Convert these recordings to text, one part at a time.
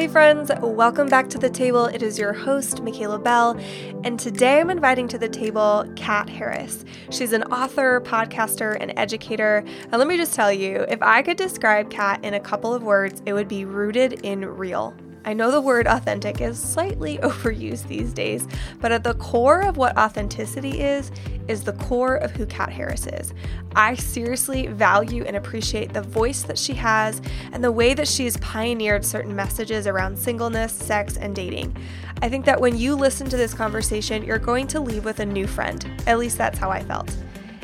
Hey, friends, welcome back to the table. It is your host, Michaela Belle, and today I'm inviting to the table Kat Harris. She's an author, podcaster, and educator. And let me just tell you if I could describe Kat in a couple of words, it would be rooted in real. I know the word authentic is slightly overused these days, but at the core of what authenticity is, is the core of who Kat Harris is. I seriously value and appreciate the voice that she has and the way that she's pioneered certain messages around singleness, sex, and dating. I think that when you listen to this conversation, you're going to leave with a new friend. At least that's how I felt.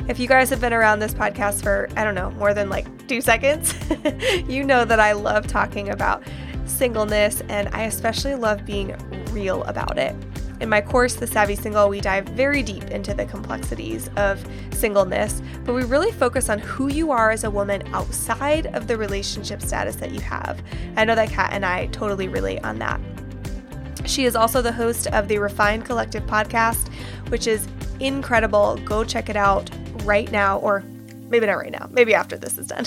If you guys have been around this podcast for, I don't know, more than like two seconds, you know that I love talking about singleness, and I especially love being real about it. In my course, The Savvy Single, we dive very deep into the complexities of singleness, but we really focus on who you are as a woman outside of the relationship status that you have. I know that Kat and I totally relate on that. She is also the host of the Refined Collective podcast, which is incredible. Go check it out right now, or maybe not right now, maybe after this is done.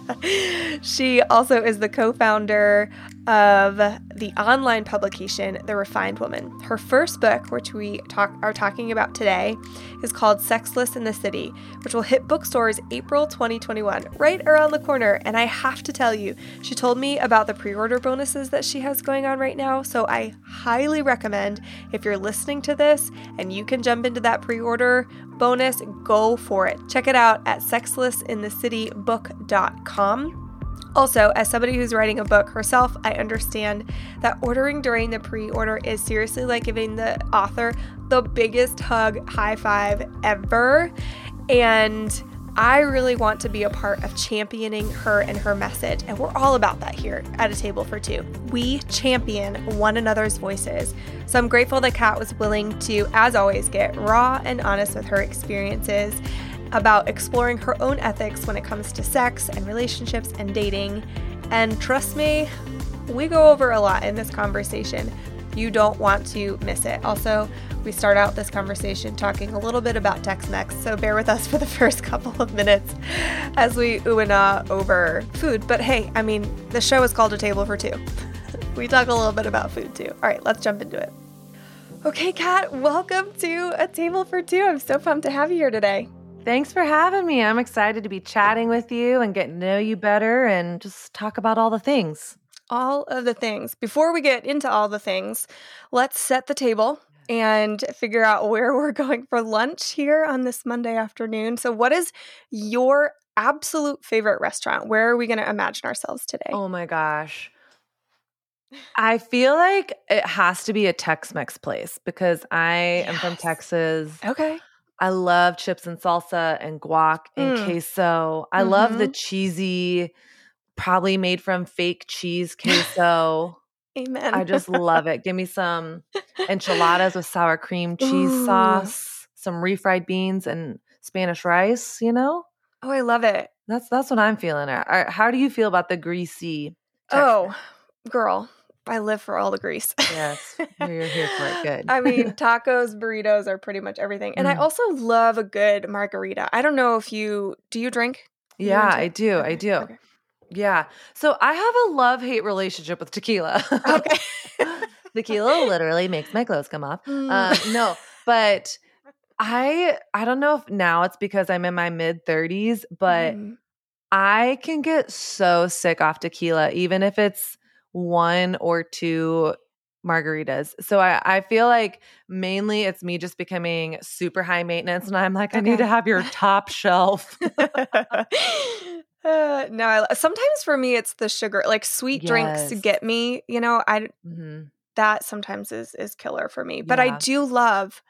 she also is the co founder of the online publication The Refined Woman. Her first book, which we talk, are talking about today, is called Sexless in the City, which will hit bookstores April 2021, right around the corner. And I have to tell you, she told me about the pre order bonuses that she has going on right now. So I highly recommend if you're listening to this and you can jump into that pre order bonus, go for it. Check it out at sexlessinthecitybook.com. Also, as somebody who's writing a book herself, I understand that ordering during the pre order is seriously like giving the author the biggest hug, high five ever. And I really want to be a part of championing her and her message. And we're all about that here at A Table for Two. We champion one another's voices. So I'm grateful that Kat was willing to, as always, get raw and honest with her experiences about exploring her own ethics when it comes to sex and relationships and dating. And trust me, we go over a lot in this conversation. You don't want to miss it. Also, we start out this conversation talking a little bit about Tex Mex, so bear with us for the first couple of minutes as we ooh and ah over food. But hey, I mean, the show is called A Table for Two. we talk a little bit about food too. All right, let's jump into it. Okay, Kat, welcome to A Table for Two. I'm so pumped to have you here today. Thanks for having me. I'm excited to be chatting with you and getting to know you better and just talk about all the things. All of the things. Before we get into all the things, let's set the table and figure out where we're going for lunch here on this Monday afternoon. So, what is your absolute favorite restaurant? Where are we going to imagine ourselves today? Oh my gosh. I feel like it has to be a Tex Mex place because I yes. am from Texas. Okay. I love chips and salsa and guac and mm. queso. I mm-hmm. love the mm-hmm. cheesy, probably made from fake cheese queso. Amen. I just love it. Give me some enchiladas with sour cream cheese Ooh. sauce, some refried beans and Spanish rice, you know? Oh, I love it. That's that's what I'm feeling. How do you feel about the greasy? Texture? Oh, girl, I live for all the grease. yes, you're here for it. Good. I mean, tacos, burritos are pretty much everything, and mm. I also love a good margarita. I don't know if you do you drink? yeah, I do. Okay. I do. Okay. Yeah. So I have a love hate relationship with tequila. okay. tequila literally makes my clothes come off. Mm. Um, no, but I I don't know if now it's because I'm in my mid 30s, but mm. I can get so sick off tequila, even if it's one or two margaritas. So I, I feel like mainly it's me just becoming super high maintenance and I'm like, okay. I need to have your top shelf. uh, no, I, sometimes for me it's the sugar, like sweet yes. drinks get me, you know, I mm-hmm. that sometimes is is killer for me. But yeah. I do love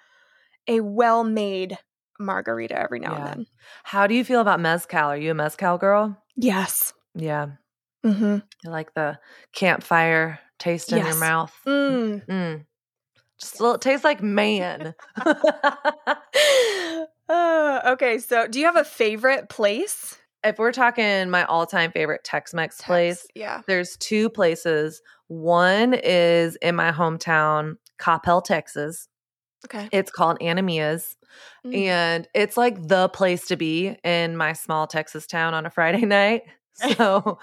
a well-made margarita every now yeah. and then. How do you feel about mezcal? Are you a mezcal girl? Yes. Yeah. Mm-hmm. You like the campfire taste yes. in your mouth. Mm. Mm. Just a little, it tastes like man. uh, okay, so do you have a favorite place? If we're talking my all-time favorite Tex-Mex place, yeah, there's two places. One is in my hometown, Coppell, Texas. Okay, it's called Anamia's, mm. and it's like the place to be in my small Texas town on a Friday night. So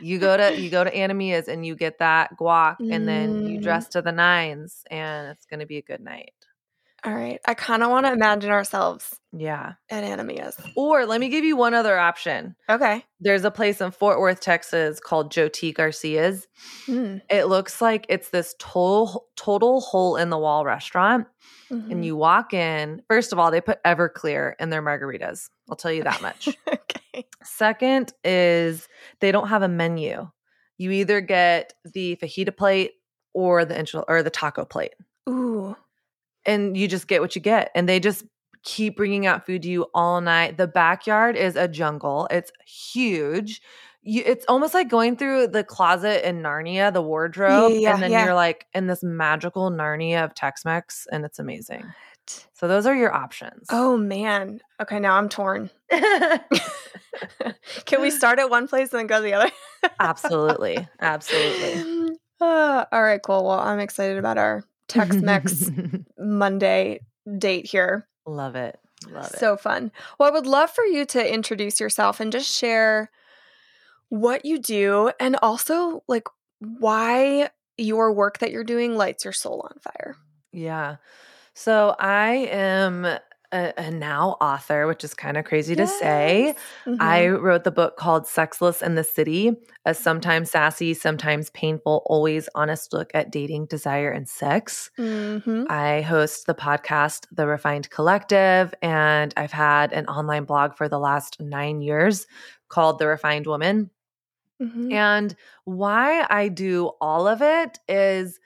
you go to you go to Anamia's and you get that guac and then you Mm. dress to the nines and it's gonna be a good night. All right. I kind of want to imagine ourselves Yeah. at Anamia's. Or let me give you one other option. Okay. There's a place in Fort Worth, Texas called Joe T. Garcia's. Mm. It looks like it's this total total hole in the wall restaurant. Mhm. And you walk in, first of all, they put Everclear in their margaritas. I'll tell you that much. okay. Second is they don't have a menu. You either get the fajita plate or the enchil- or the taco plate. Ooh. and you just get what you get and they just keep bringing out food to you all night the backyard is a jungle it's huge you, it's almost like going through the closet in narnia the wardrobe Yeah, and then yeah. you're like in this magical narnia of tex-mex and it's amazing so those are your options Oh man. Okay, now I'm torn. Can we start at one place and then go to the other? absolutely absolutely Uh, all right, cool. Well, I'm excited about our Tex Mex Monday date here. love it love it So fun. Well, I would love for you to introduce yourself and just share what you do and also like why your work that you're doing lights your soul on fire. Yeah. So I am a, a now author, which is kind of crazy to say. Yes. I wrote the book called Sexless in the City, a sometimes sassy, sometimes painful, always honest look at dating, desire, and sex. Mhm. I host the podcast, The Refined Collective, and I've had an online blog for the last nine years called The Refined Woman. Mhm. And why I do all of it is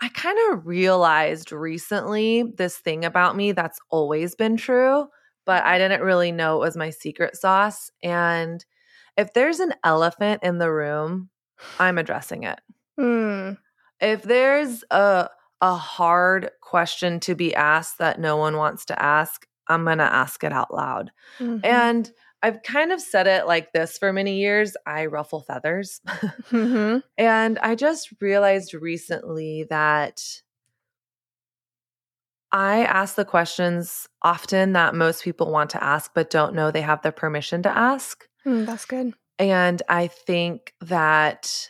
I kind of realized recently this thing about me that's always been true, but I didn't really know it was my secret sauce. And if there's an elephant in the room, I'm addressing it. Mm. If there's a a hard question to be asked that no one wants to ask, I'm going to ask it out loud. Mhm. And I've kind of said it like this for many years I ruffle feathers. Mhm. and I just realized recently that I ask the questions often that most people want to ask, but don't know they have the permission to ask. Mm, that's good. And I think that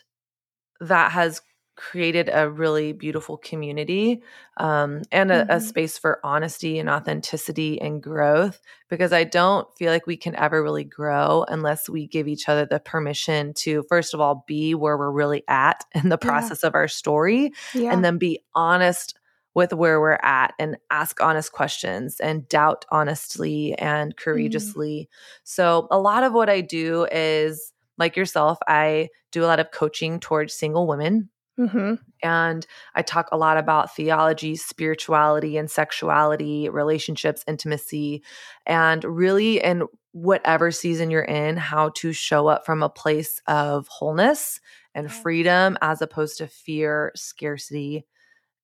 that has created a really beautiful community um, and a, a Mhm. space for honesty and authenticity and growth because I don't feel like we can ever really grow unless we give each other the permission to, first of all, be where we're really at in the Yeah. process of our story Yeah. and then be honest with where we're at and ask honest questions and doubt honestly and courageously. So, a lot of what I do is like yourself, I do a lot of coaching towards single women. Mhm. And I talk a lot about theology, spirituality, and sexuality, relationships, intimacy, and really in whatever season you're in, how to show up from a place of wholeness and freedom as opposed to fear, scarcity,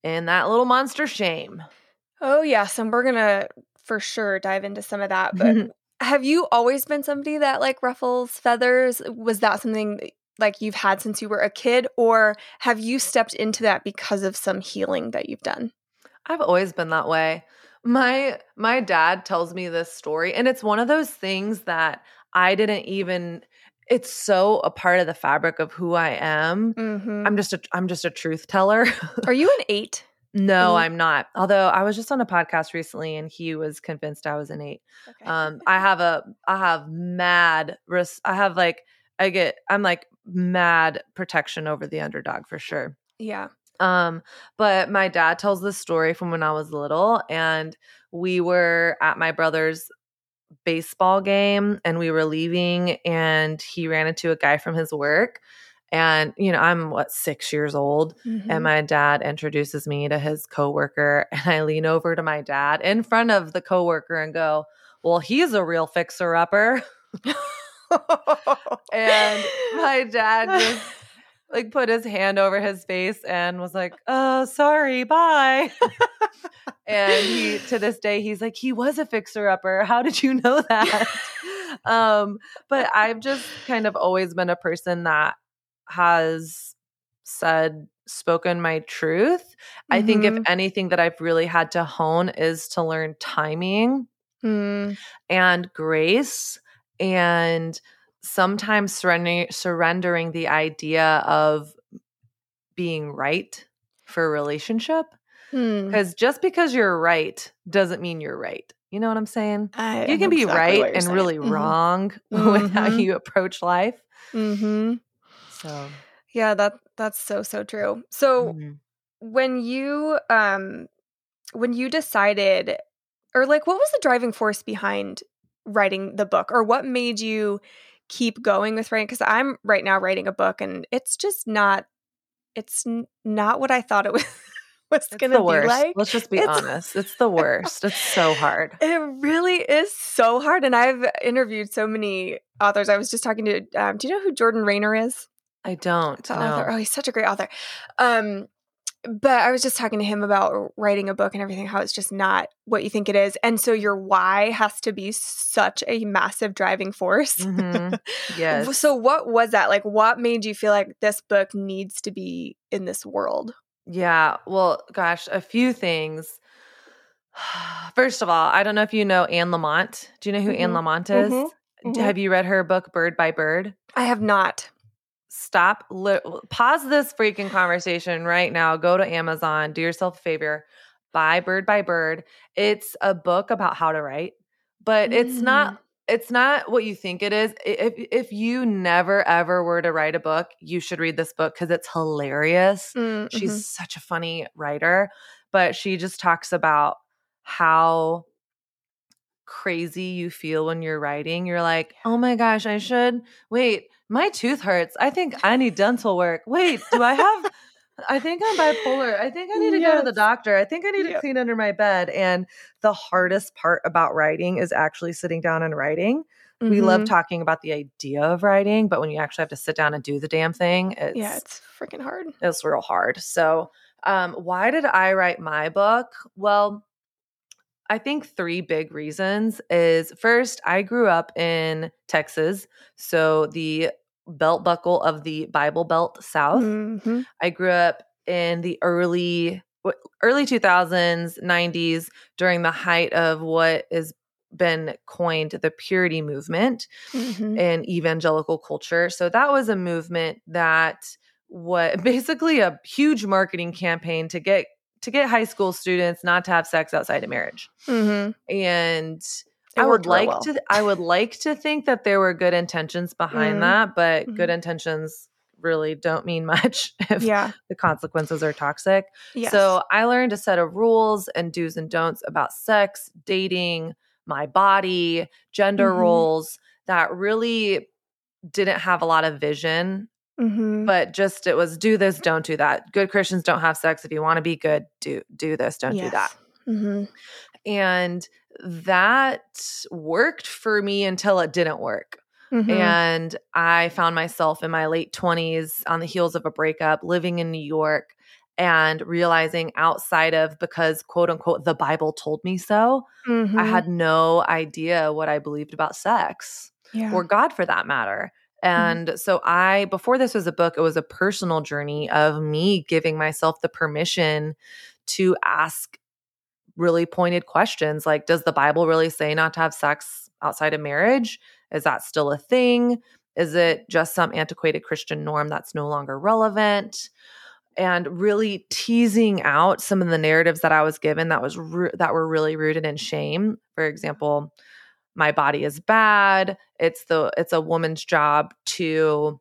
and that little monster shame. Oh, yes. And we're going to for sure dive into some of that. But have you always been somebody that like ruffles feathers? Was that something that, like you've had since you were a kid? Or have you stepped into that because of some healing that you've done? I've always been that way. My my dad tells me this story and it's one of those things that I didn't even it's so a part of the fabric of who I am. Mm-hmm. I'm just a I'm just a truth teller. Are you an eight? no, Mhm. I'm not. Although I was just on a podcast recently and he was convinced I was an 8. Okay. Um I have a I have mad res- I have like I get I'm like mad protection over the underdog for sure. yeah. Um, but my dad tells this story from when I was little, and we were at my brother's baseball game and we were leaving, and he ran into a guy from his work. And, you know, I'm what, six years old. Mhm. And my dad introduces me to his coworker, and I lean over to my dad in front of the coworker and go, Well, he's a real fixer upper. and my dad just like put his hand over his face and was like, "Oh, sorry, bye." and he to this day he's like, "He was a fixer upper. How did you know that?" um, but I've just kind of always been a person that has said spoken my truth. I think if Mhm. anything that I've really had to hone is to learn timing Mm. and grace and sometimes surrendering surrendering the idea of being right for a relationship Hmm. because just because you're right doesn't mean you're right. You know what I'm saying? I You can be exactly right and saying. really Mhm. wrong with how Mhm. you approach life. Mhm. So, Yeah, that that's so so true. So mhm. when you um when you decided or like what was the driving force behind writing the book or what made you keep going with writing because i'm right now writing a book and it's just not it's n- not what i thought it was was it's gonna the be like Let's just be It's- honest. It's the worst. it's so hard. it really is so hard and i've interviewed so many authors i was just talking to um, do you know who jordan raynor is I don't know. author. Oh, he's such a great author. Um, but I was just talking to him about writing a book and everything, how it's just not what you think it is. And so your why has to be such a massive driving force. Mhm. Yes. So what was that? Like what made you feel like this book needs to be in this world? Yeah. Well, gosh, a few things. First of all, I don't know if you know Anne Lamott. Do you know who Anne Mhm. Lamott is? Mhm. D- Mhm. Have you read her book Bird by Bird? I have not. Stop. Li- pause this freaking conversation right now. Go to Amazon. Do yourself a favor. Buy Bird by Bird. It's a book about how to write, but it's Mm. not. It's not what you think it is. If if you never ever were to write a book, you should read this book because it's hilarious. Mm, mhm. She's such a funny writer, but she just talks about how crazy you feel when you're writing. You're like, oh my gosh, I should wait, my tooth hurts. I think I need dental work. Wait, do I have I think I'm bipolar. I think I need to go to the doctor. I think I need to Yep. clean under my bed. And the hardest part about writing is actually sitting down and writing. We love Mhm. talking about the idea of writing, but when you actually have to sit down and do the damn thing, it's Yeah, it's freaking hard. it's real hard. So, um, why did I write my book? Well, I think three big reasons is first, I grew up in Texas, so the belt buckle of the Bible Belt South. Mhm. I grew up in the early early 2000s, 90s during the height of what has been coined the purity movement Mhm. in evangelical culture. So that was a movement that what basically a huge marketing campaign to get to get high school students not to have sex outside of marriage. Mhm. And It I would like well. to I would like to think that there were good intentions behind Mhm. that, but good Mhm. intentions really don't mean much if Yeah. the consequences are toxic. Yes. So I learned a set of rules and do's and don'ts about sex, dating, my body, gender Mhm. roles that really didn't have a lot of vision, Mhm. but just it was do this, don't do that. Good Christians don't have sex. If you want to be good, do do this, don't do that. Mhm. And that worked for me until it didn't work. Mhm. And I found myself in my late 20s on the heels of a breakup, living in New York and realizing outside of because quote unquote the Bible told me so, I Mhm. had no idea what I believed about sex yeah. or God for that matter. Mm-hmm. And so I before this was a book, it was a personal journey of me giving myself the permission to ask really pointed questions like does the Bible really say not to have sex outside of marriage? Is that still a thing? Is it just some antiquated Christian norm that's no longer relevant? And really teasing out some of the narratives that I was given that was that were really rooted in shame. For example, my body is bad. It's the it's a woman's job to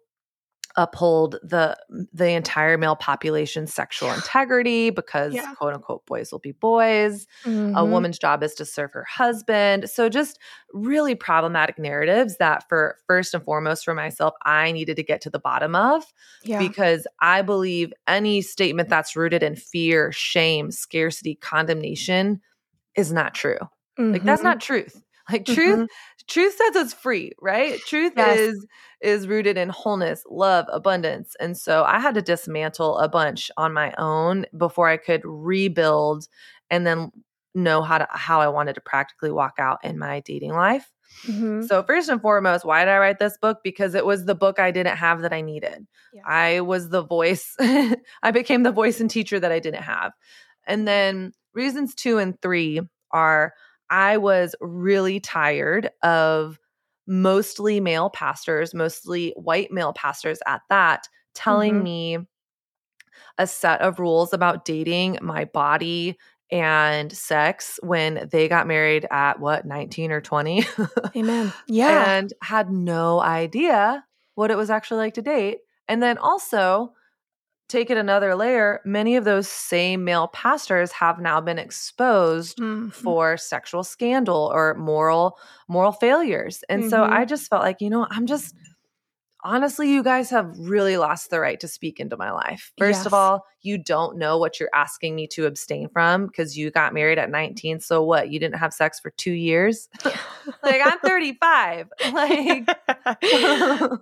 uphold the the entire male population's sexual integrity because Yeah. quote unquote boys will be boys a Mhm. woman's job is to serve her husband. So just really problematic narratives that for first and foremost for myself I needed to get to the bottom of Yeah. because I believe any statement that's rooted in fear, shame, scarcity, condemnation is not true. Like that's Mhm. not truth. Like truth Mhm. truth sets us free, right? Truth Yes. is is rooted in wholeness, love, abundance. And so I had to dismantle a bunch on my own before I could rebuild and then know how to how I wanted to practically walk out in my dating life. Mhm. So first and foremost, why did I write this book? Because it was the book I didn't have that I needed. Yes. I was the voice. I became the voice and teacher that I didn't have. And then reasons 2 and 3 are I was really tired of mostly male pastors, mostly white male pastors at that, telling mm-hmm. me a set of rules about dating, my body, and sex when they got married at what, 19 or 20? Amen. Yeah. and had no idea what it was actually like to date. And then also, take it another layer, many of those same male pastors have now been exposed mm-hmm. for sexual scandal or moral moral failures. And mm-hmm. so I just felt like, you know, I'm just honestly, you guys have really lost the right to speak into my life. First yes. of all, you don't know what you're asking me to abstain from because you got married at 19. So what? You didn't have sex for two years? like, I'm 35. Like,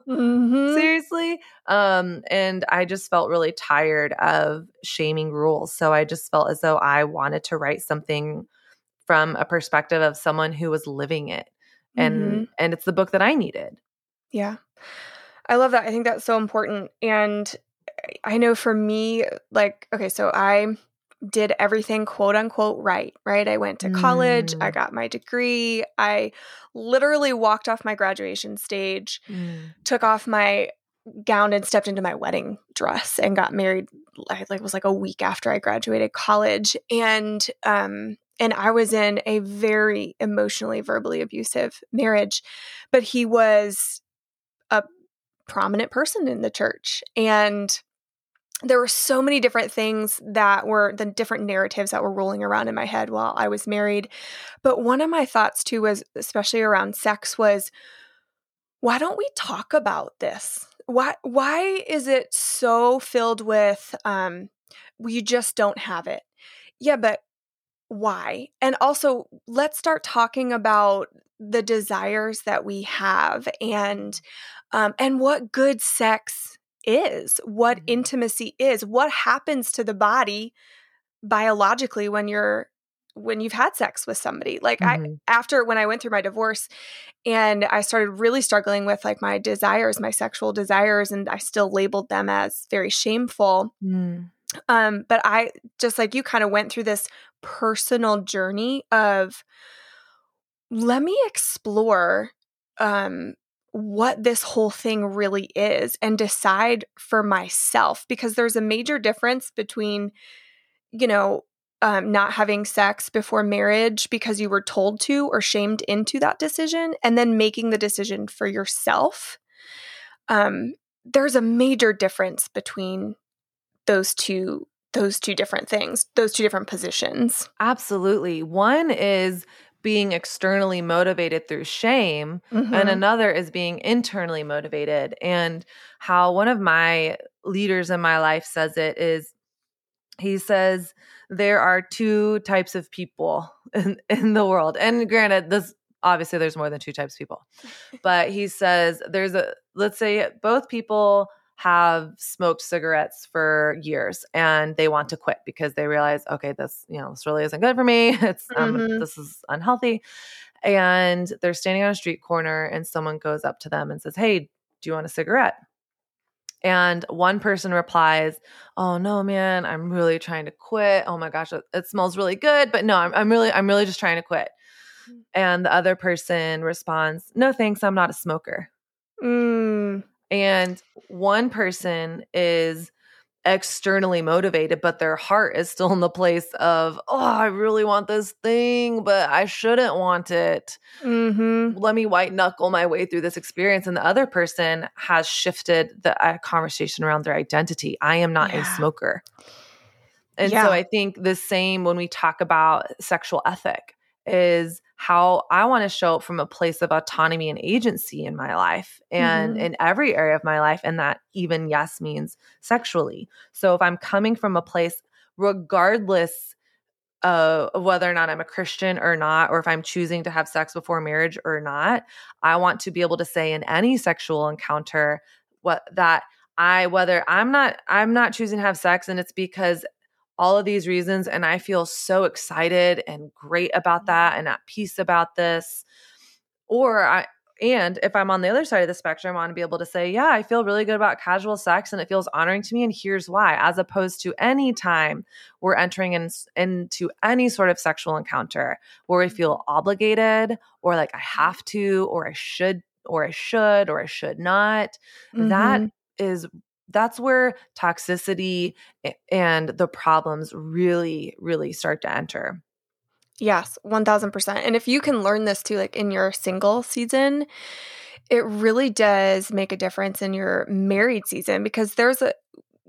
mm-hmm. seriously? Um, and I just felt really tired of shaming rules. So I just felt as though I wanted to write something from a perspective of someone who was living it. And mm-hmm. and it's the book that I needed. Yeah. I love that. I think that's so important. And I know for me, like, okay, so I did everything quote unquote right, right? I went to college, mm. I got my degree, I literally walked off my graduation stage, mm. took off my gown and stepped into my wedding dress and got married I like it was like a week after I graduated college and um and I was in a very emotionally verbally abusive marriage but he was a prominent person in the church. And there were so many different things that were the different narratives that were rolling around in my head while I was married. But one of my thoughts too was, especially around sex, was why don't we talk about this? Why why is it so filled with um we just don't have it? Yeah, but why? And also let's start talking about the desires that we have and um, and what good sex is, what mm-hmm. intimacy is, what happens to the body biologically when you're when you've had sex with somebody. Like mm-hmm. I after when I went through my divorce and I started really struggling with like my desires, my sexual desires and I still labeled them as very shameful. Mm. Um but I just like you kind of went through this personal journey of let me explore um what this whole thing really is and decide for myself because there's a major difference between you know um, not having sex before marriage because you were told to or shamed into that decision and then making the decision for yourself. Um, there's a major difference between those two those two different things those two different positions. Absolutely. One is being externally motivated through shame mm-hmm. and another is being internally motivated and how one of my leaders in my life says it is he says there are two types of people in, in the world and granted this obviously there's more than two types of people but he says there's a let's say both people have smoked cigarettes for years and they want to quit because they realize okay this you know this really isn't good for me it's um, mm-hmm. this is unhealthy and they're standing on a street corner and someone goes up to them and says hey do you want a cigarette and one person replies, "Oh no, man, I'm really trying to quit. Oh my gosh, it, it smells really good, but no, I'm, I'm really, I'm really just trying to quit." Mm. And the other person responds, "No, thanks, I'm not a smoker." Mm. And one person is externally motivated, but their heart is still in the place of, oh, I really want this thing, but I shouldn't want it. Mm-hmm. Let me white knuckle my way through this experience. And the other person has shifted the uh, conversation around their identity. I am not yeah. a smoker. And yeah. so I think the same when we talk about sexual ethic is how I want to show up from a place of autonomy and agency in my life and mm-hmm. in every area of my life. And that even yes means sexually. So if I'm coming from a place, regardless of whether or not I'm a Christian or not, or if I'm choosing to have sex before marriage or not, I want to be able to say in any sexual encounter what that I whether I'm not I'm not choosing to have sex and it's because all of these reasons. And I feel so excited and great about mm-hmm. that and at peace about this. Or I, and if I'm on the other side of the spectrum, I want to be able to say, yeah, I feel really good about casual sex and it feels honoring to me. And here's why, as opposed to any time we're entering in, into any sort of sexual encounter where we mm-hmm. feel obligated or like I mm-hmm. have to or I should or I should or I should not. Mm-hmm. That is that's where toxicity and the problems really really start to enter. Yes, 1000%. And if you can learn this too like in your single season, it really does make a difference in your married season because there's a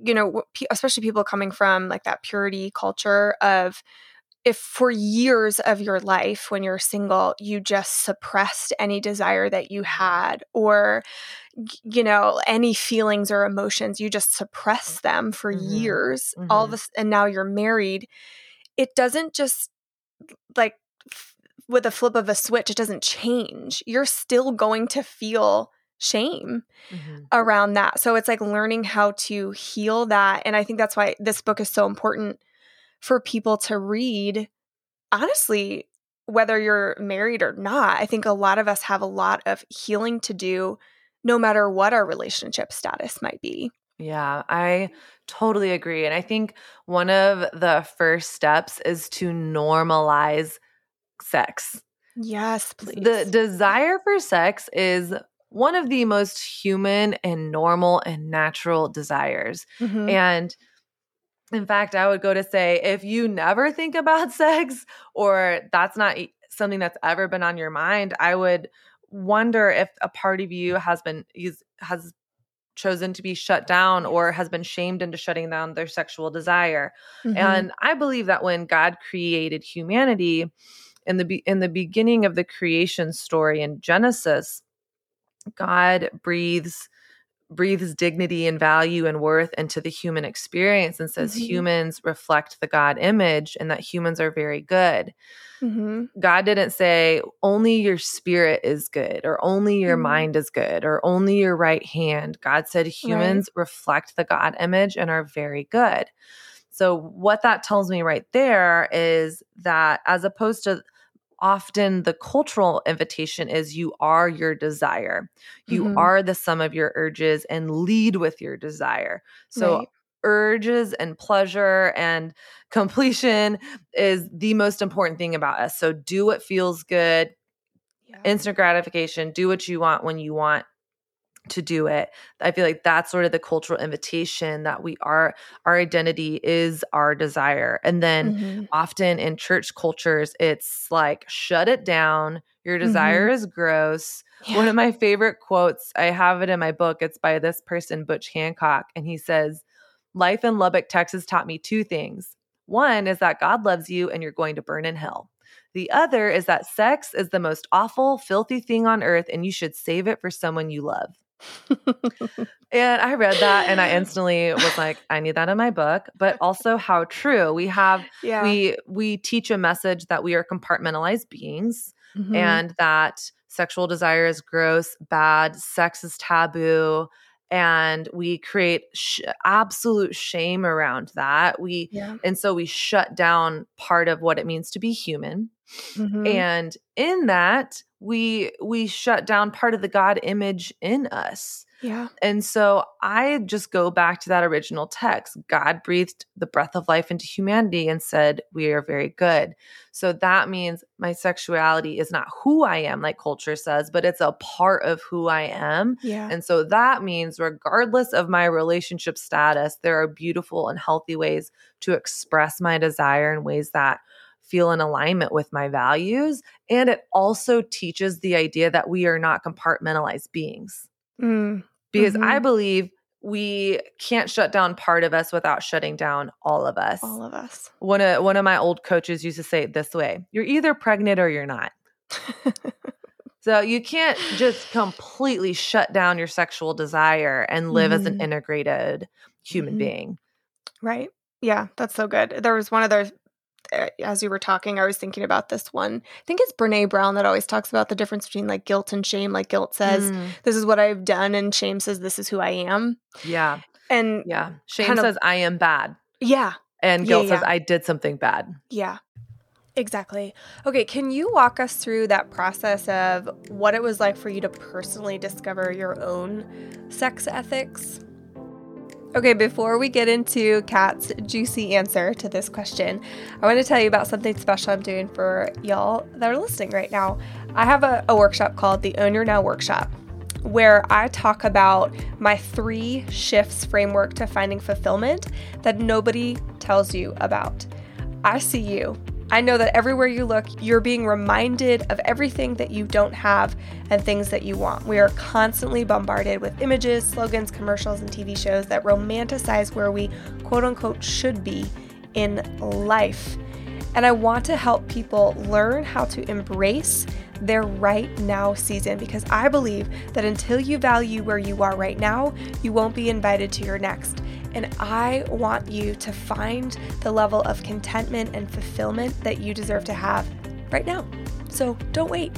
you know, especially people coming from like that purity culture of if for years of your life when you're single you just suppressed any desire that you had or you know any feelings or emotions you just suppress them for mm-hmm. years mm-hmm. all of this and now you're married it doesn't just like f- with a flip of a switch it doesn't change you're still going to feel shame mm-hmm. around that so it's like learning how to heal that and i think that's why this book is so important for people to read. Honestly, whether you're married or not, I think a lot of us have a lot of healing to do no matter what our relationship status might be. Yeah, I totally agree. And I think one of the first steps is to normalize sex. Yes, please. The desire for sex is one of the most human and normal and natural desires. Mm-hmm. And in fact, I would go to say if you never think about sex or that's not something that's ever been on your mind, I would wonder if a part of you has been has chosen to be shut down or has been shamed into shutting down their sexual desire. Mm-hmm. And I believe that when God created humanity in the in the beginning of the creation story in Genesis, God breathes breathes dignity and value and worth into the human experience and says mm-hmm. humans reflect the God image and that humans are very good. Mm-hmm. God didn't say only your spirit is good or only your mm-hmm. mind is good or only your right hand. God said humans right. reflect the God image and are very good. So, what that tells me right there is that as opposed to often the cultural invitation is you are your desire. You mm-hmm. are the sum of your urges and lead with your desire. So right. urges and pleasure and completion is the most important thing about us. So do what feels good. Yeah. Instant gratification, do what you want when you want to do it. I feel like that's sort of the cultural invitation that we are our identity is our desire. And then mm-hmm. often in church cultures it's like shut it down. Your desire mm-hmm. is gross. Yeah. One of my favorite quotes, I have it in my book. It's by this person Butch Hancock and he says, "Life in Lubbock, Texas taught me two things. One is that God loves you and you're going to burn in hell. The other is that sex is the most awful, filthy thing on earth and you should save it for someone you love and I read that and I instantly was like, I need that in my book, but also how true. We have yeah. we we teach a message that we are compartmentalized beings mm-hmm. and that sexual desire is gross, bad, sex is taboo, and we create sh- absolute shame around that. We yeah. and so we shut down part of what it means to be human. Mm-hmm. And in that, we we shut down part of the god image in us. Yeah. And so i just go back to that original text. God breathed the breath of life into humanity and said we are very good. So that means my sexuality is not who i am like culture says but it's a part of who i am. Yeah. And so that means regardless of my relationship status there are beautiful and healthy ways to express my desire in ways that feel in alignment with my values. And it also teaches the idea that we are not compartmentalized beings. Mm. Because mm-hmm. I believe we can't shut down part of us without shutting down all of us. All of us. One of one of my old coaches used to say it this way: "You're either pregnant or you're not." so you can't just completely shut down your sexual desire and live mm-hmm. as an mm-hmm. integrated human mm-hmm. being. Right. Yeah, that's so good. There was one of those as you were talking, I was thinking about this one. I think it's Brene Brown that always talks about the difference between like guilt and shame. Like guilt says, mm. "This is what I've done," and shame says, "This is who I am." Yeah, and yeah, shame says, of, "I am bad." Yeah, and guilt yeah, yeah. says, "I did something bad." Yeah, exactly. Okay, can you walk us through that process of what it was like for you to personally discover your own sex ethics? Okay, before we get into Kat's juicy answer to this question, I want to tell you about something special I'm doing for y'all that are listening right now. I have a, a workshop called the Own Your Now Workshop where I talk about my three shifts framework to finding fulfillment that nobody tells you about. I see you. I know that everywhere you look, you're being reminded of everything that you don't have and things that you want. We are constantly bombarded with images, slogans, commercials, and TV shows that romanticize where we quote unquote should be in life. And I want to help people learn how to embrace their right now season because I believe that until you value where you are right now, you won't be invited to your next. And I want you to find the level of contentment and fulfillment that you deserve to have right now. So don't wait.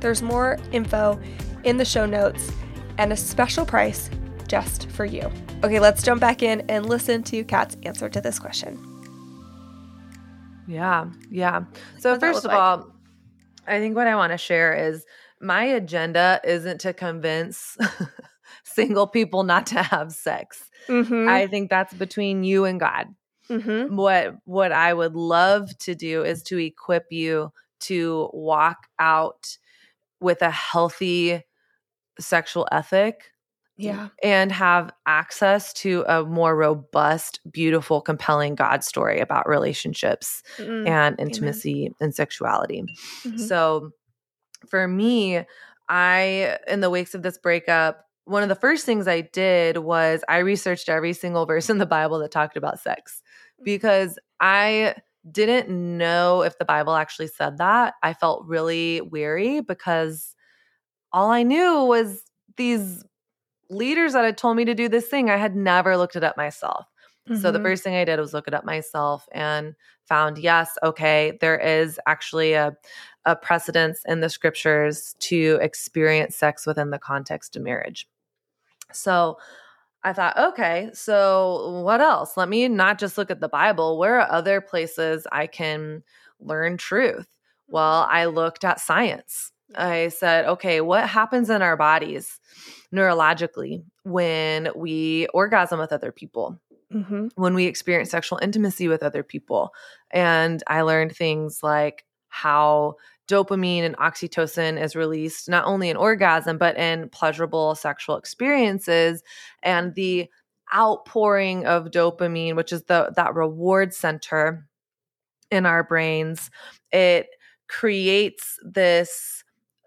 There's more info in the show notes and a special price just for you. Okay, let's jump back in and listen to Kat's answer to this question. Yeah, yeah. So, first of like? all, I think what I want to share is my agenda isn't to convince single people not to have sex. Mm-hmm. I think that's between you and God. Mm-hmm. What what I would love to do is to equip you to walk out with a healthy sexual ethic yeah and have access to a more robust beautiful compelling god story about relationships mm-hmm. and intimacy Amen. and sexuality mm-hmm. so for me i in the wakes of this breakup one of the first things I did was I researched every single verse in the Bible that talked about sex mm. because I didn't know if the Bible actually said that. I felt really weary because all I knew was these leaders that had told me to do this thing. I had never looked it up myself. Mm-hmm. So the mm-hmm. first thing I did was look it up myself and found yes, okay, there is actually a a precedence in the scriptures to experience sex within the context of marriage. So I thought, okay, so what else? Let me not just look at the Bible. Where are other places I can learn truth? Well, mm-hmm. I looked at science. I said, okay, what happens in our bodies neurologically when we orgasm with other people? Mm-hmm. When we experience sexual intimacy with other people. And I learned things like how dopamine and oxytocin is released not only in orgasm but in pleasurable sexual experiences and the outpouring of dopamine which is the that reward center in our brains it creates this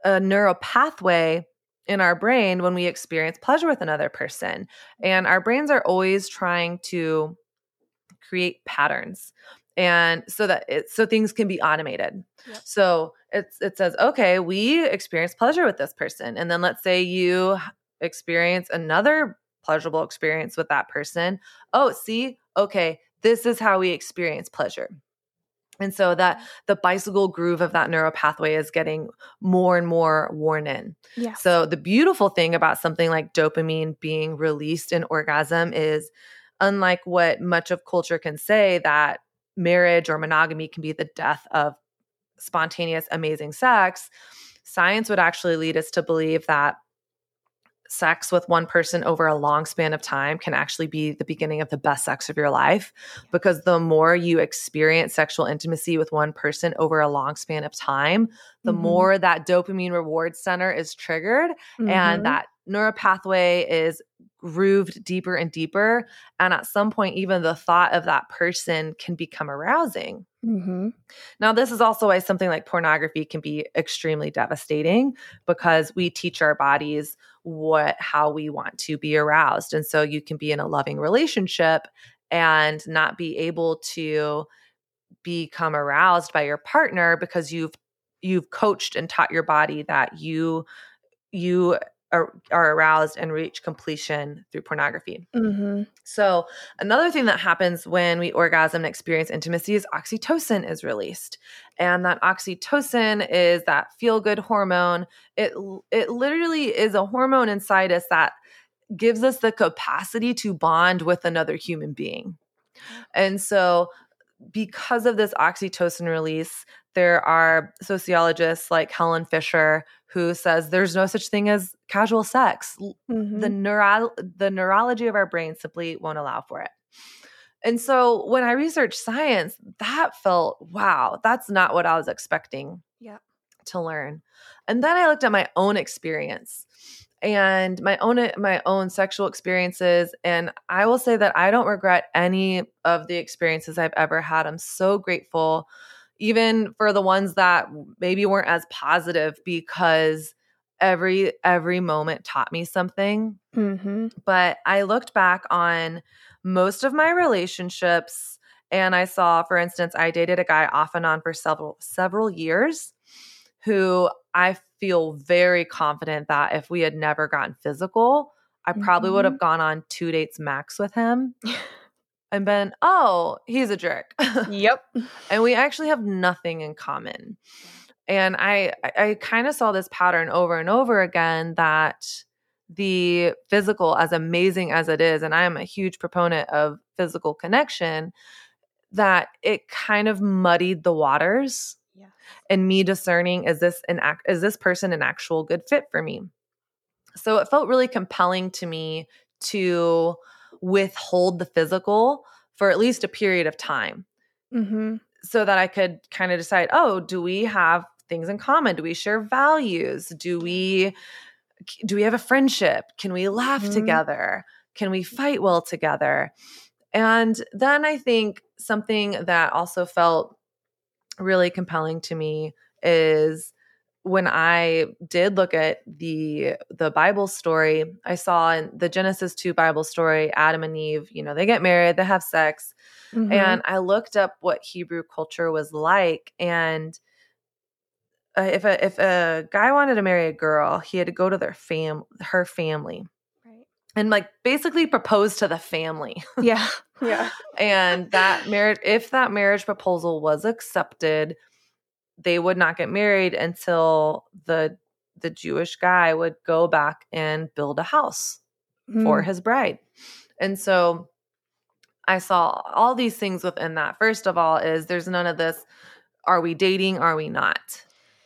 uh, neural pathway in our brain when we experience pleasure with another person and our brains are always trying to create patterns and so that it so things can be automated. Yep. so it's it says okay we experience pleasure with this person and then let's say you experience another pleasurable experience with that person. Oh see? Okay this is how we experience pleasure and so that the bicycle groove of that neural pathway is getting more and more worn in. Yeah. So the beautiful thing about something like dopamine being released in orgasm is unlike what much of culture can say that marriage or monogamy can be the death of spontaneous, amazing sex, science would actually lead us to believe that sex with one person over a long span of time can actually be the beginning of the best sex of your life because the more you experience sexual intimacy with one person over a long span of time the mm-hmm. more that dopamine reward center is triggered mm-hmm. and that neural pathway is grooved deeper and deeper. And at some point, even the thought of that person can become arousing. Mm-hmm. Now, this is also why something like pornography can be extremely devastating because we teach our bodies what how we want to be aroused. And so you can be in a loving relationship and not be able to become aroused by your partner because you've you've coached and taught your body that you you are, are aroused and reach completion through pornography. Mm-hmm. So, another thing that happens when we orgasm and experience intimacy is oxytocin is released. And that oxytocin is that feel good hormone. It, it literally is a hormone inside us that gives us the capacity to bond with another human being. And so, because of this oxytocin release, there are sociologists like Helen Fisher who says there's no such thing as casual sex. Mm-hmm. The neuro- the neurology of our brain simply won't allow for it. And so when I researched science, that felt wow, that's not what I was expecting yeah. to learn. And then I looked at my own experience and my own my own sexual experiences and I will say that I don't regret any of the experiences I've ever had. I'm so grateful even for the ones that maybe weren't as positive because every every moment taught me something. Mm-hmm. But I looked back on most of my relationships and I saw, for instance, I dated a guy off and on for several several years who I feel very confident that if we had never gotten physical, I probably mm-hmm. would have gone on two dates max with him and been, oh, he's a jerk. Yep. and we actually have nothing in common. And I I kind of saw this pattern over and over again that the physical, as amazing as it is, and I am a huge proponent of physical connection, that it kind of muddied the waters and me discerning is this an act is this person an actual good fit for me so it felt really compelling to me to withhold the physical for at least a period of time. Mm-hmm. so that i could kind of decide oh do we have things in common? Do we share values? Do we do we have a friendship? Can we laugh mm-hmm. together? Can we fight well together? And then i think something that also felt really compelling to me is when I did look at the the Bible story, I saw in the Genesis 2 Bible story, Adam and Eve, you know, they get married, they have sex. Mm-hmm. And I looked up what Hebrew culture was like and uh, if a if a guy wanted to marry a girl, he had to go to their fam her family. Right. And like basically propose to the family. Yeah. Yeah. and that marriage, if that marriage proposal was accepted, they would not get married until the the Jewish guy would go back and build a house mm. for his bride. And so I saw all these things within that. First of all, is there's none of this are we dating? Are we not?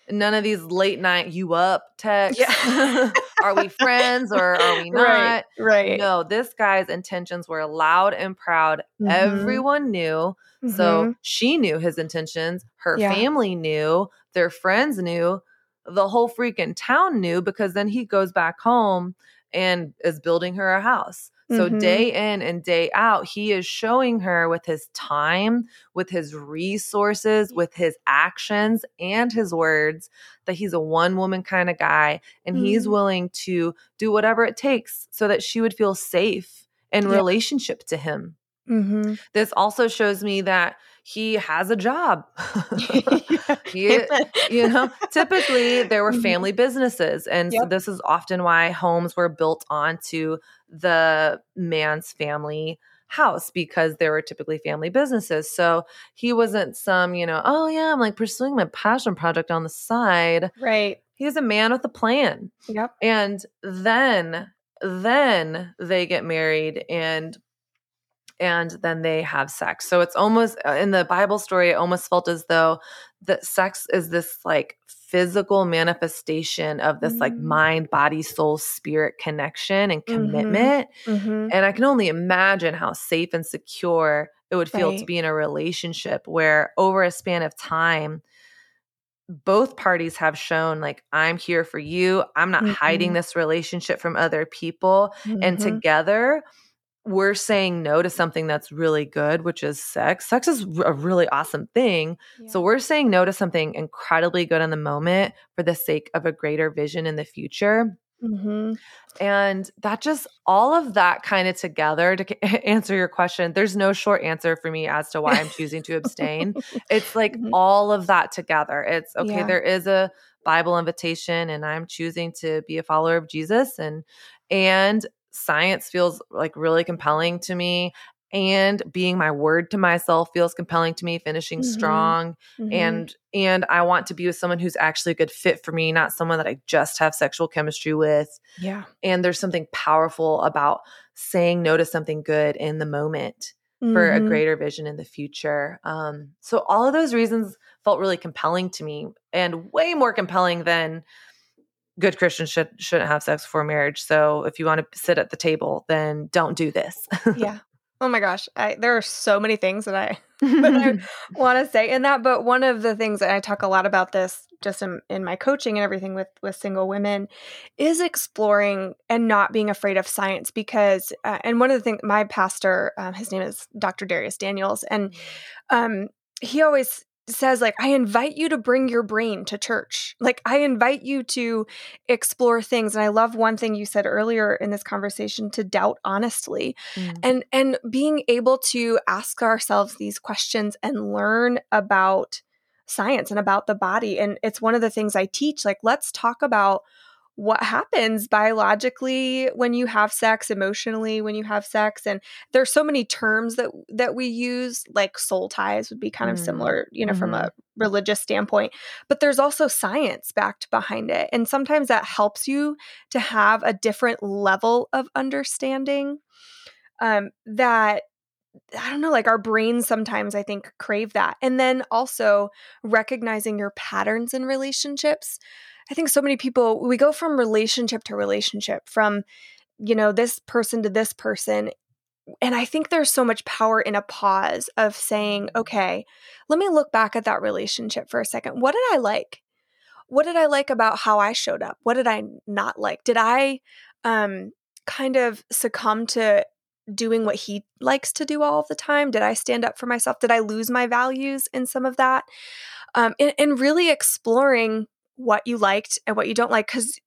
None of these late night you up texts. Yeah. are we friends or are we not? Right, right. No, this guy's intentions were loud and proud. Mm-hmm. Everyone knew. Mm-hmm. So she knew his intentions. Her yeah. family knew. Their friends knew. The whole freaking town knew because then he goes back home and is building her a house. So mm-hmm. day in and day out, he is showing her with his time, with his resources, with his actions and his words that he's a one woman kind of guy and mm-hmm. he's willing to do whatever it takes so that she would feel safe in yeah. relationship to him. Mm-hmm. This also shows me that he has a job. he, you know, typically there were mm-hmm. family businesses. And yep. so this is often why homes were built onto the man's family house because there were typically family businesses. So he wasn't some, you know, oh yeah, I'm like pursuing my passion project on the side. Right. He's a man with a plan. Yep. And then then they get married and and then they have sex. So it's almost uh, in the Bible story, it almost felt as though that sex is this like physical manifestation of this mm-hmm. like mind, body, soul, spirit connection and mm-hmm. commitment. Mm-hmm. And I can only imagine how safe and secure it would feel right. to be in a relationship where over a span of time, both parties have shown like i'm here for you i'm not hiding mm-hmm. this relationship from other people and Mm-hmm. together we're saying no to something that's really good, which is sex. Sex is a really awesome thing. Yeah. So we're saying no to something incredibly good in the moment for the sake of a greater vision in the future. Mm-hmm. And that just all of that kind of together to answer your question. There's no short answer for me as to why I'm choosing to abstain. It's like mm-hmm. all of that together. It's okay, yeah. there is a Bible invitation and I'm choosing to be a follower of Jesus and and science feels like really compelling to me and being my word to myself feels compelling to me finishing mm-hmm. strong mm-hmm. and and i want to be with someone who's actually a good fit for me not someone that i just have sexual chemistry with yeah and there's something powerful about saying no to something good in the moment mm-hmm. for a mm-hmm. greater vision in the future um so all of those reasons felt really compelling to me and way more compelling than good Christians should shouldn't have sex before marriage. So if you want to sit at the table, then don't do this. yeah. Oh my gosh, I, there are so many things that I I want to say in that. But one of the things that I talk a lot about this just in, in my coaching and everything with with single women is exploring and not being afraid of science because uh, and one of the things my pastor um, his name is Dr. Dharius Daniels and um, he always says like i invite you to bring your brain to church like i invite you to explore things and i love one thing you said earlier in this conversation to doubt honestly mm. and and being able to ask ourselves these questions and learn about science and about the body and it's one of the things i teach like let's talk about what happens biologically when you have sex emotionally when you have sex and there's so many terms that that we use like soul ties would be kind of mm. similar you know mm-hmm. from a religious standpoint but there's also science backed behind it and sometimes that helps you to have a different level of understanding um that I don't know, like our brains sometimes I think crave that. And then also recognizing your patterns in relationships. I think so many people, we go from relationship to relationship, from, you know, this person to this person. And I think there's so much power in a pause of saying, okay, let me look back at that relationship for a second. What did I like? What did I like about how I showed up? What did I not like? Did I um, kind of succumb to doing what he likes to do all the time? Did I stand up for myself? Did I lose my values in some of that? Um, and, and really exploring what you liked and what you don't like because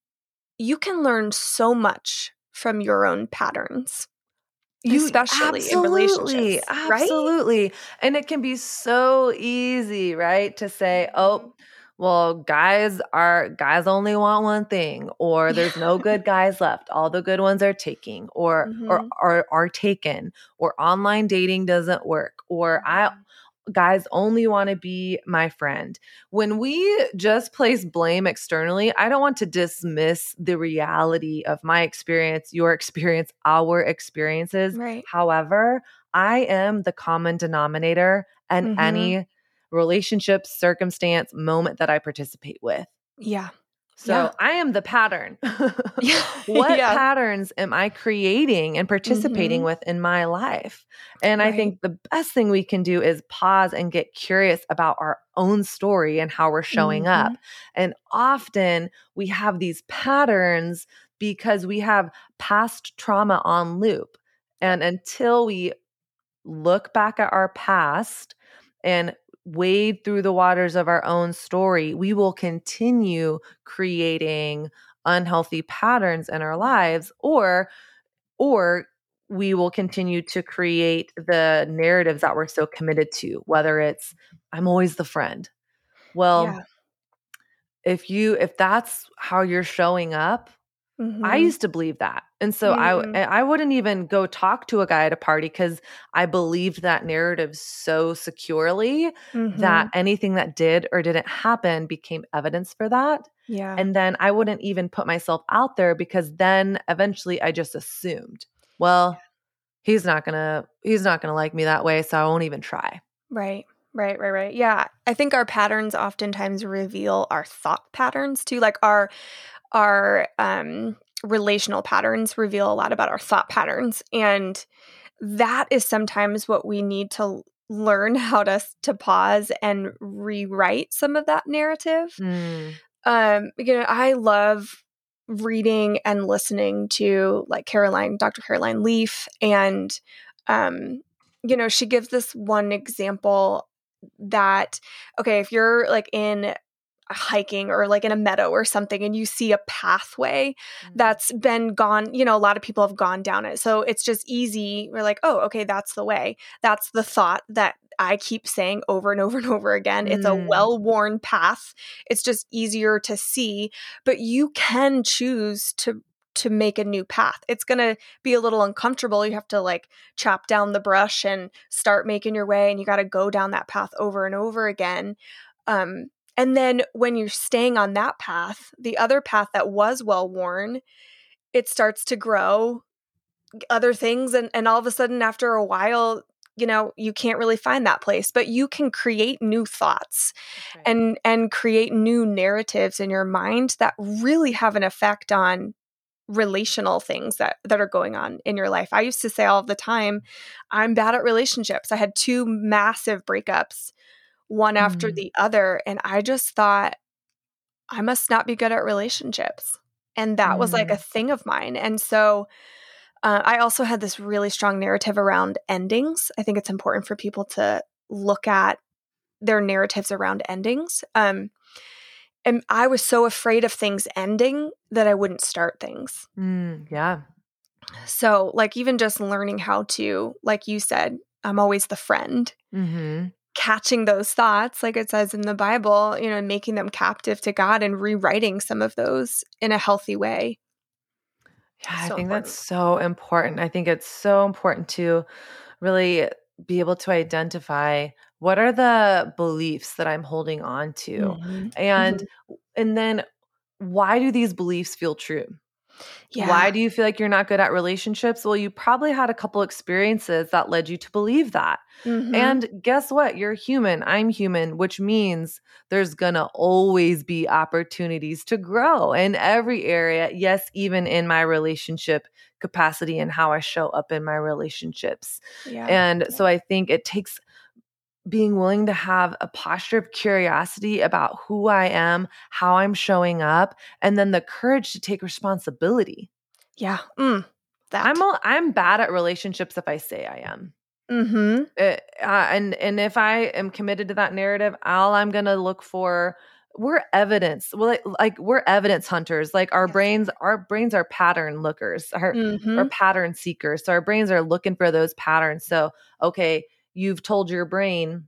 you can learn so much from your own patterns. You, especially in relationships, right? Absolutely. And it can be so easy, right? To say, oh, mm-hmm. well, guys are guys only want one thing, or there's no good guys left. All the good ones are taking, or mm-hmm. or are are taken, or online dating doesn't work, or I guys only want to be my friend. When we just place blame externally, I don't want to dismiss the reality of my experience, your experience, our experiences. Right. However, I am the common denominator in mm-hmm. any relationship, circumstance, moment that I participate with. Yeah. So yeah. I am the pattern. what yeah. patterns am I creating and participating mm-hmm. with in my life? And right. I think the best thing we can do is pause and get curious about our own story and how we're showing mm-hmm. up. And often we have these patterns because we have past trauma on loop. And until we look back at our past and wade through the waters of our own story, we will continue creating unhealthy patterns in our lives or or we will continue to create the narratives that we're so committed to whether it's i'm always the friend well yeah. if you if that's how you're showing up Mm-hmm. I used to believe that. And so mm-hmm. I I wouldn't even go talk to a guy at a party cuz I believed that narrative so securely mm-hmm. that anything that did or didn't happen became evidence for that. Yeah. And then I wouldn't even put myself out there because then eventually I just assumed, well, he's not going to he's not going to like me that way, so I won't even try. Right. Right, right, right. Yeah. I think our patterns oftentimes reveal our thought patterns too. Like our our um, relational patterns reveal a lot about our thought patterns. And that is sometimes what we need to learn how to, to pause and rewrite some of that narrative. Mm. Um, you know, I love reading and listening to like Caroline, Dr. Caroline Leaf, and um, you know, she gives this one example that okay, if you're like in hiking or like in a meadow or something and you see a pathway mm-hmm. that's been gone you know a lot of people have gone down it so it's just easy we're like oh okay that's the way that's the thought that i keep saying over and over and over again mm. it's a mm. well-worn path it's just easier to see but you can choose to to make a new path. It's going to be a little uncomfortable. You have to like chop down the brush and start making your way and you got to go down that path over and over again. Um, and then when you're staying on that path, the other path that was well worn, it starts to grow other things. And, and all of a sudden, after a while, you know you can't really find that place but you can create new thoughts right. and and create new narratives in your mind that really have an effect on relational things that that are going on in your life. I used to say all the time, I'm bad at relationships. I had two massive breakups, one mm. after the other, and I just thought I must not be good at relationships. And that mm. was like a mm. thing of mine. And so uh, I also had this really strong narrative around endings. I think it's important for people to look at their narratives around endings. Um, and I was so afraid of things ending that I wouldn't start things. Mm, yeah. So, like, even just learning how to, like you said, I'm always the friend. Mm-hmm. Catching those thoughts, like it says in the Bible, you know, making them captive to God and rewriting some of those in a healthy way. Yeah, so I think important. that's so important. I think it's so important to really be able to identify what are the beliefs that i'm holding on to mm-hmm. and mm-hmm. and then why do these beliefs feel true yeah. Why do you feel like you're not good at relationships? Well, you probably had a couple experiences that led you to believe that. Mm-hmm. And guess what? You're human. I'm human, which means there's going to always be opportunities to grow in every area. Yes, even in my relationship capacity and how I show up in my relationships. Yeah. And so I think it takes being willing to have a posture of curiosity about who I am, how I'm showing up, and then the courage to take responsibility. Yeah. Mm, that. I'm a, I'm bad at relationships if I say I am. Mm-hmm. It, uh, and and if I am committed to that narrative, all I'm gonna look for we're evidence well like, like, we're evidence hunters like our brains our brains are pattern lookers our, mm-hmm. our pattern seekers so our brains are looking for those patterns so okay you've told your brain,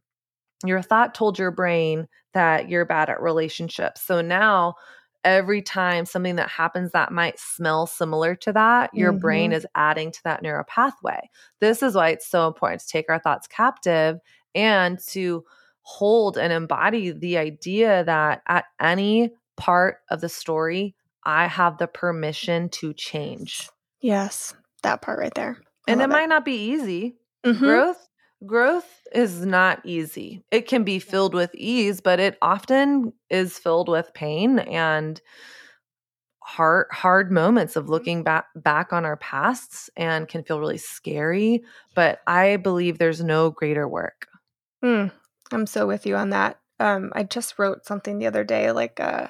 your thought told your brain that you're bad at relationships. So now, every time something that happens that might smell similar to that, your mm-hmm. brain is adding to that neural pathway. This is why it's so important to take our thoughts captive and to hold and embody the idea that at any part of the story, I have the permission to change. Yes, that part right there. I and it, it, might not be easy. Mm-hmm. Growth Growth is not easy. It can be filled with ease, but it often is filled with pain and hard hard moments of mm-hmm. looking back back on our pasts and can feel really scary, but I believe there's no greater work. Mm, I'm so with you on that. Um, I just wrote something the other day like uh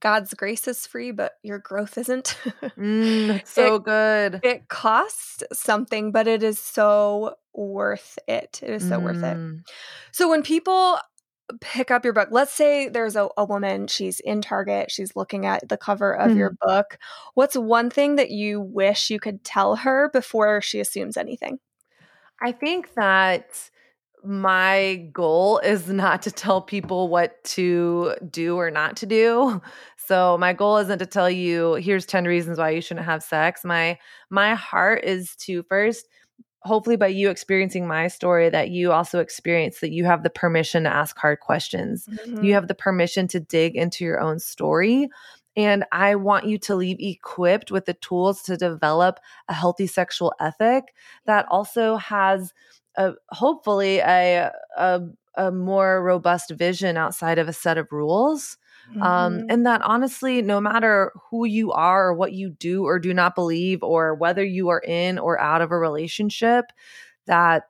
God's grace is free, but your growth isn't. mm, so it, good. It costs something, but it is so worth it. It is so mm. worth it. Mm. So when people pick up your book, let's say there's a, a woman, she's in Target, she's looking at the cover of mm. your book. What's one thing that you wish you could tell her before she assumes anything? I think that my goal is not to tell people what to do or not to do. So my goal isn't to tell you here's 10 reasons why you shouldn't have sex. My my heart is to first hopefully by you experiencing my story that you also experience that you have the permission to ask hard questions. Mm-hmm. You have the permission to dig into your own story and I want you to leave equipped with the tools to develop a healthy sexual ethic that also has a, hopefully a, a, a more robust vision outside of a set of rules. Um, mm-hmm. Um, and that honestly, no matter who you are or what you do or do not believe, or whether you are in or out of a relationship, that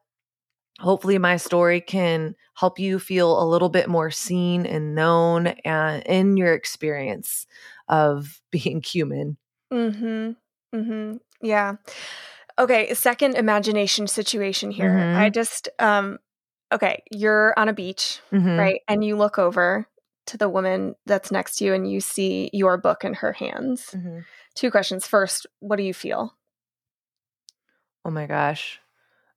hopefully my story can help you feel a little bit more seen and known and in your experience of being human. Mhm. Mhm. Yeah. Okay, second imagination situation here. Mm-hmm. I just um okay, you're on a beach, mm-hmm. right? And you look over to the woman that's next to you and you see your book in her hands. Mm-hmm. Two questions. First, what do you feel? Oh my gosh.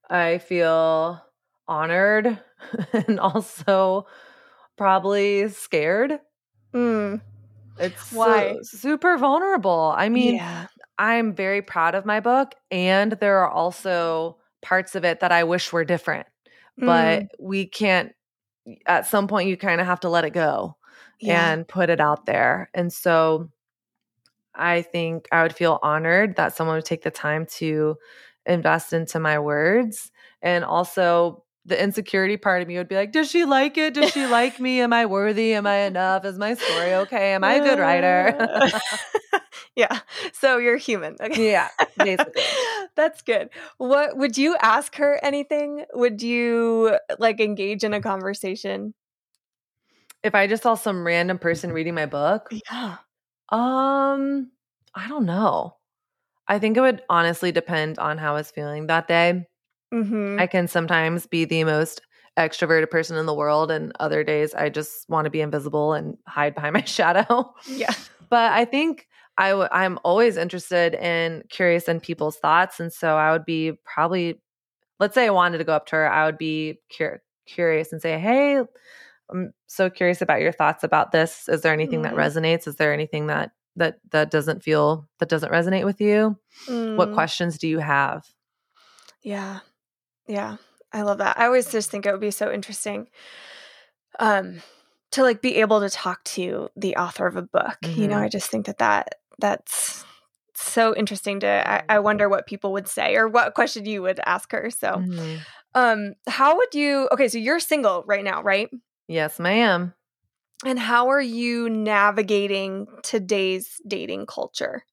I feel honored and also probably scared. Mm. It's why so super vulnerable. I mean, yeah. I'm very proud of my book, and there are also parts of it that I wish were different, mm. but we can't. At some point, you kind of have to let it go yeah. and put it out there. And so, I think I would feel honored that someone would take the time to invest into my words And also, the insecurity part of me would be like, Does she like it? Does she like me? Am I worthy? Am I enough? Is my story okay? Am I a good writer? yeah. So you're human. Okay. Yeah, basically. That's good. What would you ask her anything? Would you like engage in a conversation? If I just saw some random person reading my book? Yeah. Um, I don't know. I think it would honestly depend on how I was feeling that day. Mm-hmm. I can sometimes be the most extroverted person in the world, and other days I just want to be invisible and hide behind my shadow. Yeah. But I think I w- I'm always interested in curious in people's thoughts, and so I would be probably, let's say I wanted to go up to her, I would be cur- curious and say, "Hey, I'm so curious about your thoughts about this. Is there anything Mhm. that resonates? Is there anything that that that doesn't feel that doesn't resonate with you? What Mm, questions do you have?" Yeah. Yeah. I love that. I always just think it would be so interesting um to like be able to talk to the author of a book. You know, Mhm. I just think that that that's so interesting to I, I wonder what people would say or what question you would ask her. So, Mhm. um how would you Okay, so you're single right now, right? Yes, ma'am. And how are you navigating today's dating culture?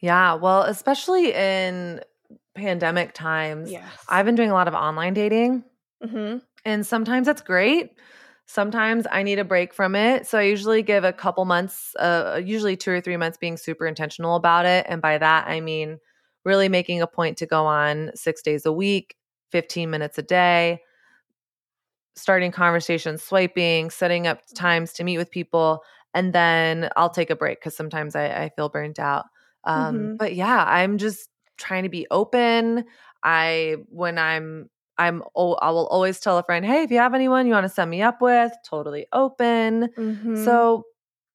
Yeah, well, especially in pandemic times, Yes. I've been doing a lot of online dating, Mhm. and sometimes it's great. Sometimes I need a break from it. So I usually give a couple months, uh, usually two or three months, being super intentional about it. And by that, I mean really making a point to go on six days a week, 15 minutes a day, starting conversations, swiping, setting up times to meet with people. And then I'll take a break because sometimes I, I feel burnt out. Um, Mhm. But yeah, I'm just trying to be open. I, when I'm, I'm, oh, I will always tell a friend, hey, if you have anyone you want to set me up with, totally open. Mhm. So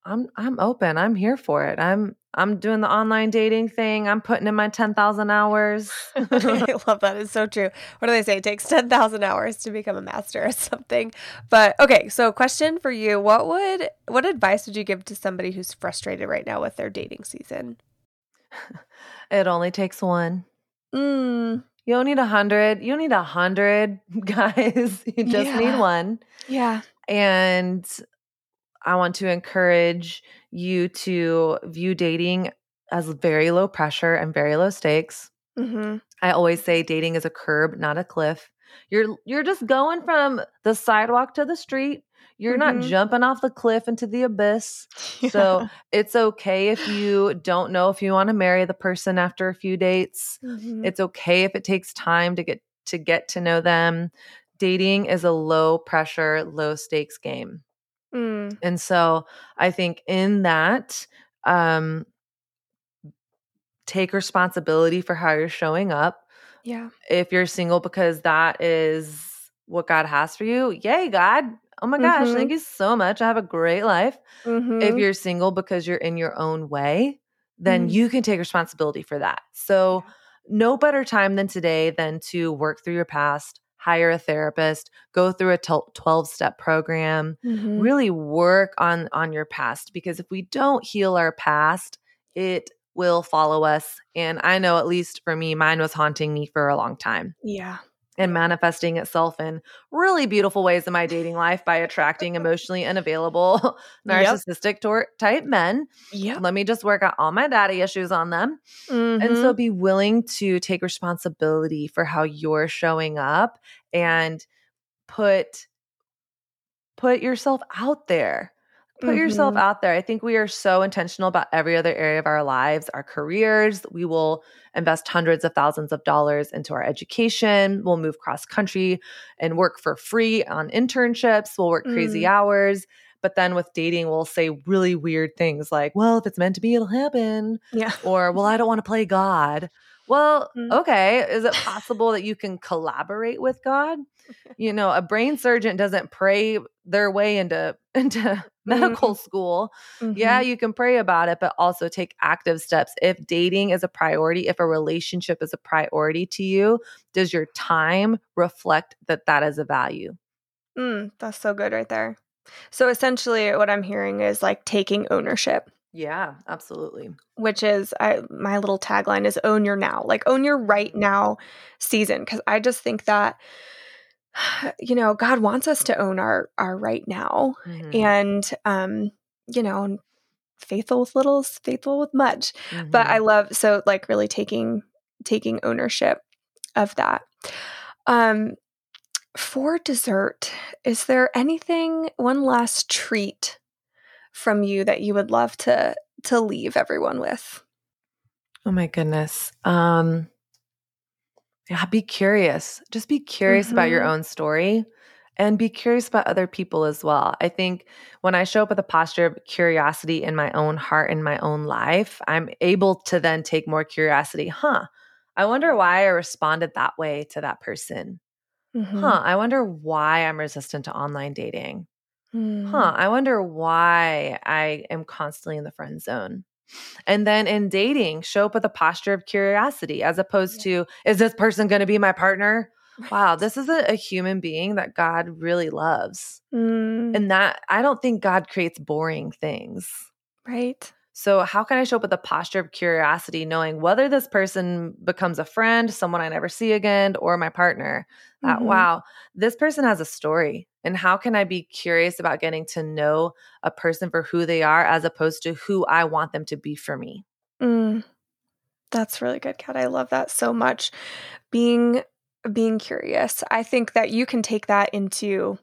I'm, I'm open. I'm here for it. I'm, I'm doing the online dating thing. I'm putting in my 10,000 hours. I love that. It's so true. What do they say? It takes 10,000 hours to become a master or something. But okay, so question for you. What would what advice would you give to somebody who's frustrated right now with their dating season? it only takes one. Mm, You don't need a hundred. You don't need a hundred guys. You just Yeah. need one. yeah. And I want to encourage you to view dating as very low pressure and very low stakes. hmm I always say dating is a curb, not a cliff. You're you're just going from the sidewalk to the street. You're Mhm. not jumping off the cliff into the abyss. So it's okay if you don't know if you want to marry the person after a few dates. Mhm. It's okay if it takes time to get to get to know them. Dating is a low pressure, low stakes game. Mm, And so I think in that um take responsibility for how you're showing up. yeah. If you're single because that is what God has for you, yay God. Oh my gosh, Mhm. thank you so much. I have a great life. If Mhm. you're single because you're in your own way, then Mm. you can take responsibility for that. So, no better time than today than to work through your past, hire a therapist, go through a 12 step program, Mhm. really work on on your past because if we don't heal our past, it will follow us. And I know at least for me, mine was haunting me for a long time Yeah. And manifesting itself in really beautiful ways in my dating life by attracting emotionally unavailable Yep. narcissistic tor- type men. Yeah. Let me just work out all my daddy issues on them. And so mm-hmm. be willing to take responsibility for how you're showing up and put put yourself out there. Put yourself Mhm. out there. I think we are so intentional about every other area of our lives, our careers. We will invest hundreds of thousands of dollars into our education. We'll move cross country and work for free on internships. We'll work crazy Mm. hours. But then with dating, we'll say really weird things like, well, if it's meant to be, it'll happen yeah. or well i don't want to play god well Mm. okay is it possible that you can collaborate with god you know a brain surgeon doesn't pray their way into into medical school yeah Mhm. you can pray about it but also take active steps if dating is a priority if a relationship is a priority to you does your time reflect that that is a value Mm, that's so good right there. So essentially, what I'm hearing is like taking ownership Yeah, absolutely. Which is I, my little tagline is own your now, like own your right now season. Cause I just think that, you know, God wants us to own our, our right now. Mm-hmm. And, um, you know, faithful with little faithful with much. Mm-hmm. But I love, so like really taking, taking ownership of that. Um, for dessert, is there anything, one last treat from you that you would love to to leave everyone with? Oh my goodness. Um yeah, be curious. Just be curious mm-hmm. about your mm-hmm. own story and be curious about other people as well. I think when I show up with a posture of curiosity in my own heart in my own life, I'm able to then take more curiosity. Huh. I wonder why I responded that way to that person. Mm-hmm. Huh. I wonder why I'm resistant to online dating. Hmm. Huh. I wonder why I am constantly in the friend zone. And then in dating, show up with a posture of curiosity as opposed yeah. to, is this person going to be my partner? Right. Wow, this is a, a, human being that God really loves. Mm. And that I don't think God creates boring things. Right. So, how can I show up with a posture of curiosity, knowing whether this person becomes a friend, someone I never see again, or my partner? That, mm-hmm. wow, this person has a story. And how can I be curious about getting to know a person for who they are as opposed to who I want them to be for me? Mm, that's really good, Kat. I love that so much. Being being curious. I think that you can take that into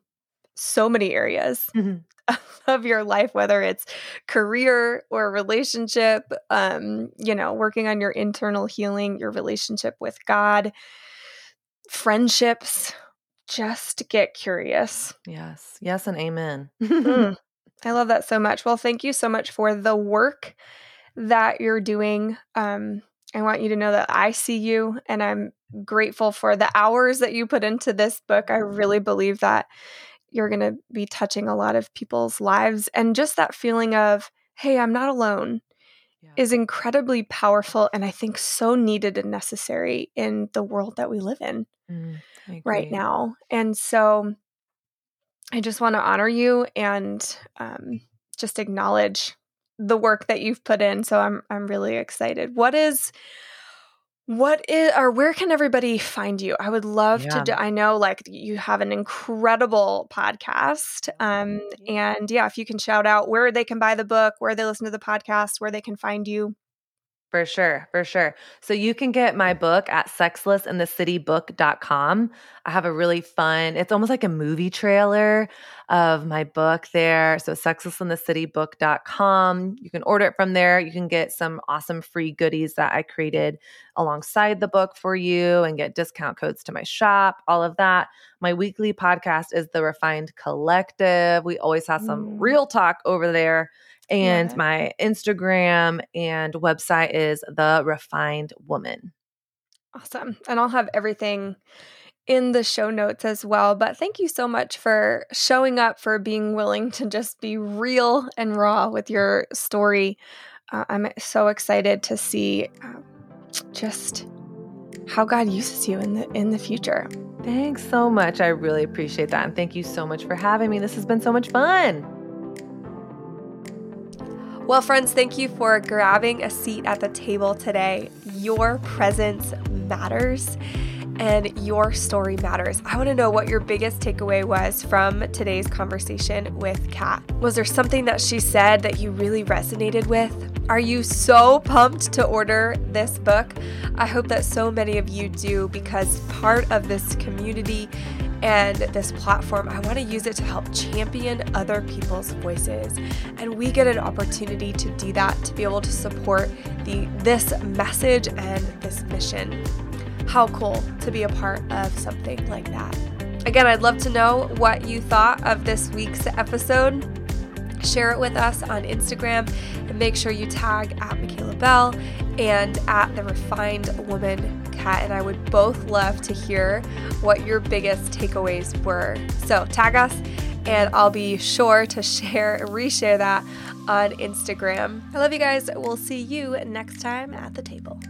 so many areas. Mm-hmm. of your life, whether it's career or relationship, um, you know, working on your internal healing, your relationship with God, friendships. Just get curious. Yes. Yes, and amen. mm, I love that so much. Well, thank you so much for the work that you're doing. Um, I want you to know that I see you and I'm grateful for the hours that you put into this book. I really believe that you're going to be touching a lot of people's lives. And just that feeling of, hey, I'm not alone. Is incredibly powerful and I think so needed and necessary in the world that we live in mm, right now. And so I just want to honor you and um, just acknowledge the work that you've put in. So I'm I'm really excited. What is what is or where can everybody find you? I would love yeah. to do, I know like you have an incredible podcast. Um and yeah, if you can shout out where they can buy the book, where they listen to the podcast, where they can find you. For sure, for sure. So you can get my book at sexlessinthecitybook.com. I have a really fun, it's almost like a movie trailer of my book there. So sexlessinthecitybook.com. You can order it from there. You can get some awesome free goodies that I created alongside the book for you and get discount codes to my shop, all of that. My weekly podcast is The Refined Collective. We always have some mm. real talk over there and yeah. my Instagram and website is The Refined Woman. Awesome. And I'll have everything in the show notes as well. But thank you so much for showing up, for being willing to just be real and raw with your story. Uh, I'm so excited to see uh, just how God uses you in the in the future. Thanks so much. I really appreciate that. And thank you so much for having me. This has been so much fun. Well, friends, thank you for grabbing a seat at the table today. Your presence matters and your story matters. I want to know what your biggest takeaway was from today's conversation with Kat. Was there something that she said that you really resonated with? Are you so pumped to order this book? I hope that so many of you do because part of this community and this platform, I want to use it to help champion other people's voices. And we get an opportunity to do that, to be able to support the this message and this mission. How cool to be a part of something like that. Again, I'd love to know what you thought of this week's episode. Share it with us on Instagram and make sure you tag at Michaela Belle and at the Refined Woman Kat. And I would both love to hear what your biggest takeaways were. So tag us and I'll be sure to share, and reshare that on Instagram. I love you guys. We'll see you next time at the table.